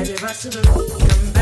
Hadi başını come back.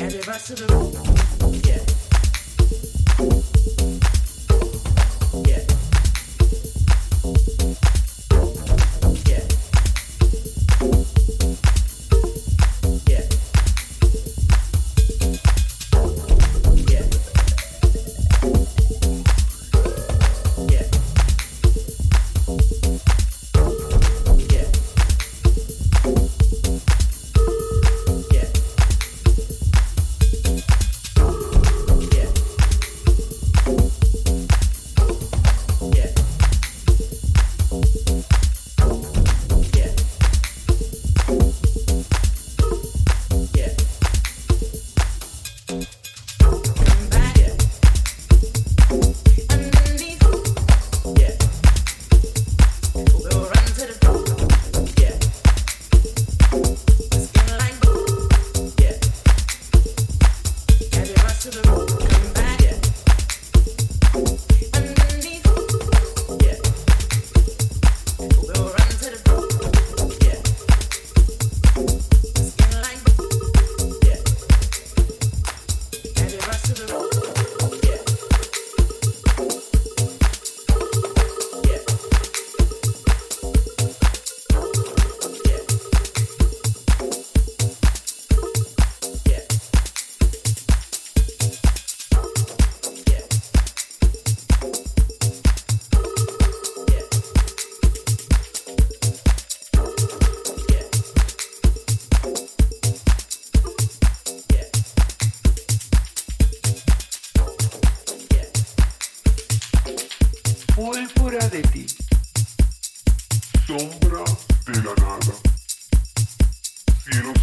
and the rest of the room. Yeah.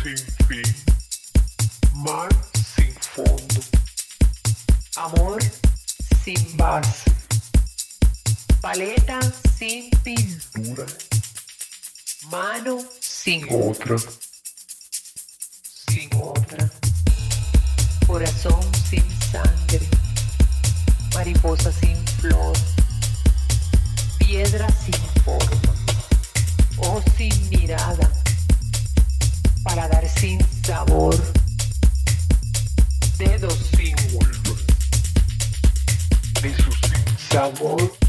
viví mar sin fondo. Amor sin base. Paleta sin pintura. Mano sin otra. Sin otra. Corazón sin sangre. Mariposa sin flor. Piedra sin forma. O sin mirada paladar sin sabor, dedos sin huesos, besos sin sabor.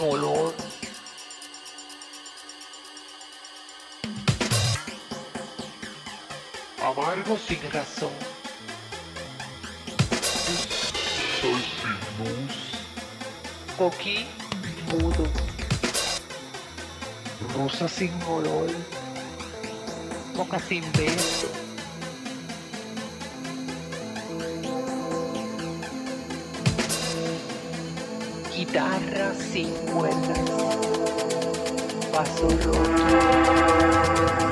Olor. Amargo sem ração. Dois irmãos. Coqui mudo. Nossa assim, Senhora. Boca sem assim, beijo. Guitarra sin cuerdas. Paso roto.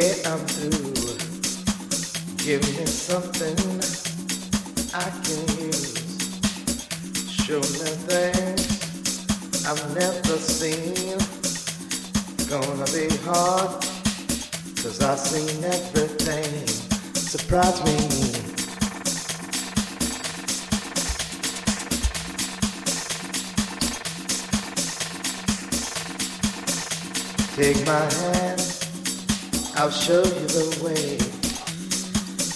Get I'm through. Give me something I can use. Show me things I've never seen. Gonna be hard, cause I've seen everything. Surprise me. Take my hand, I'll show you the way.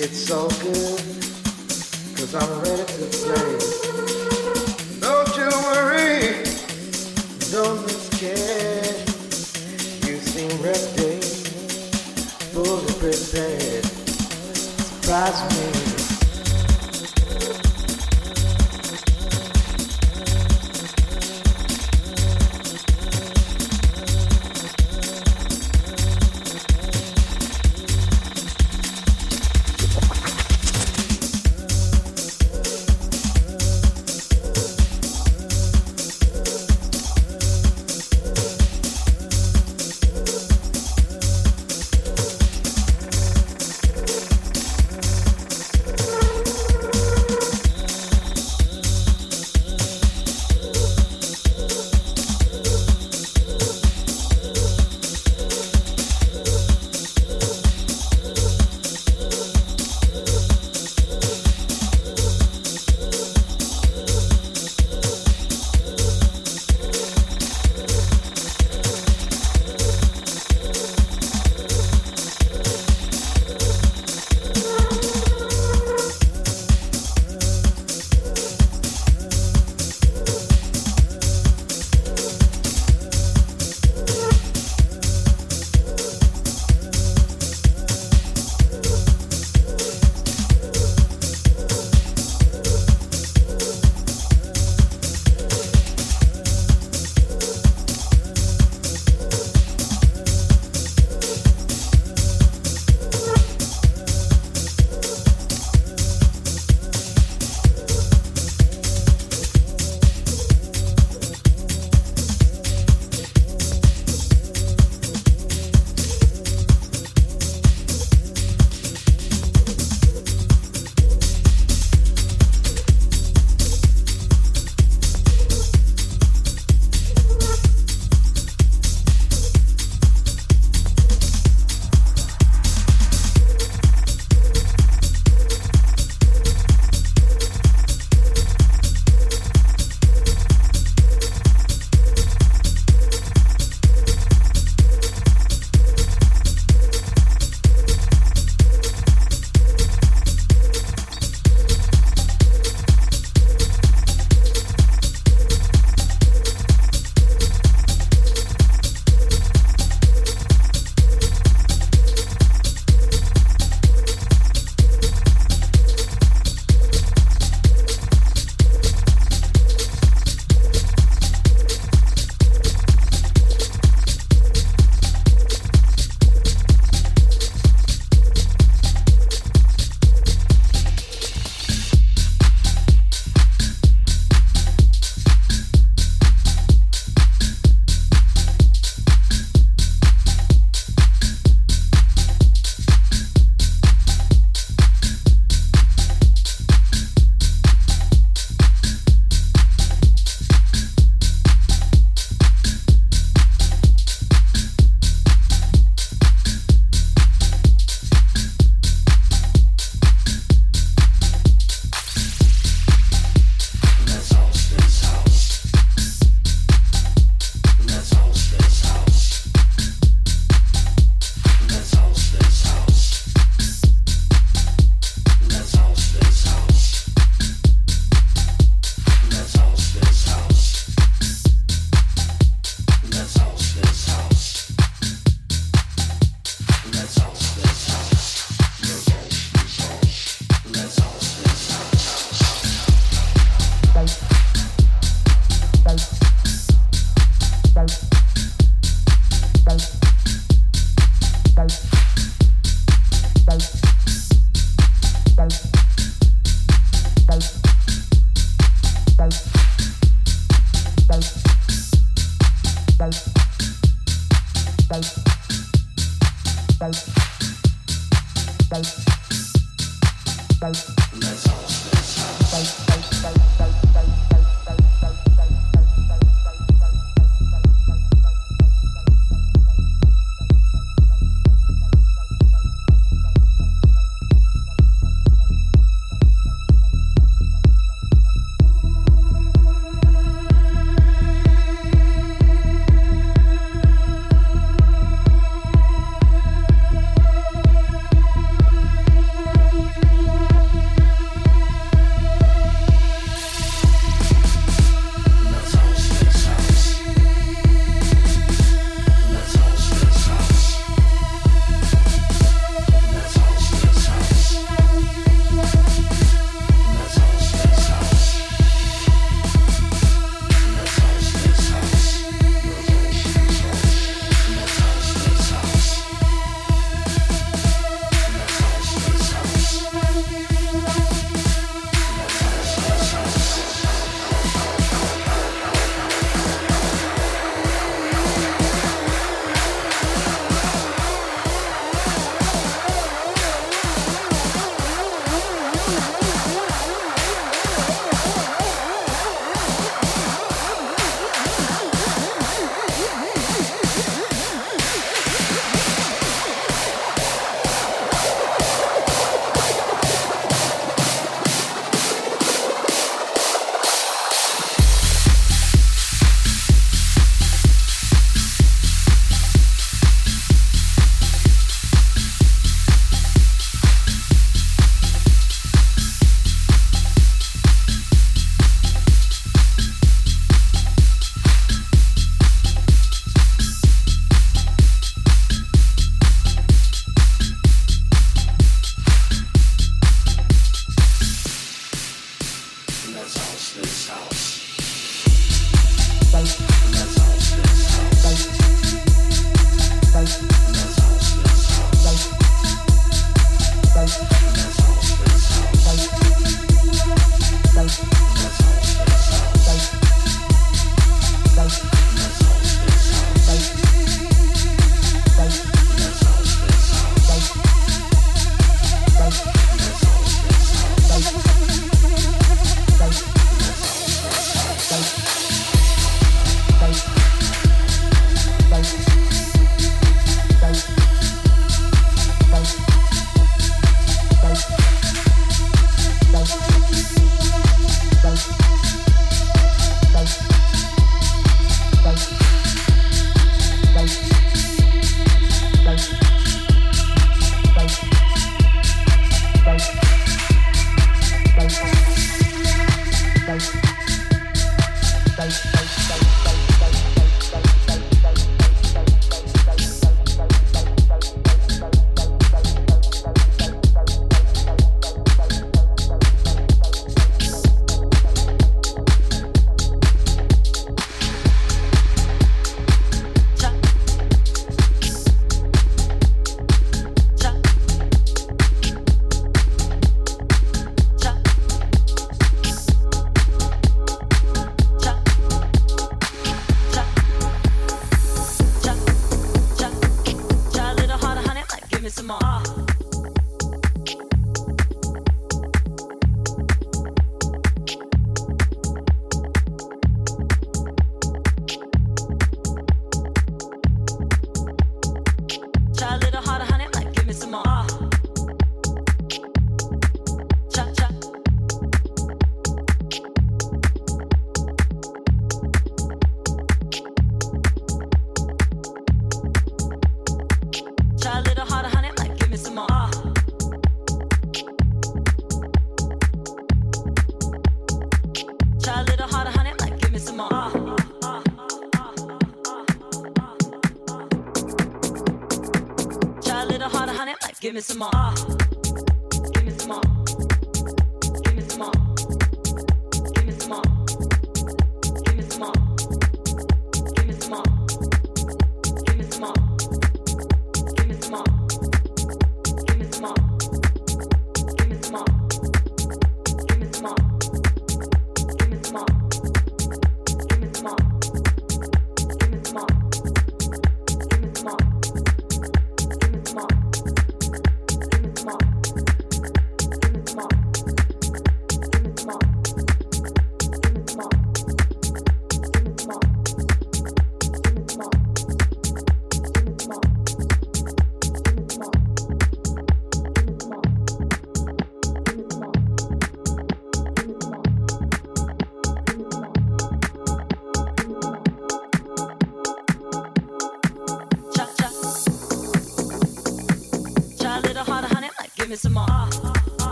It's all good, cause I'm ready to play.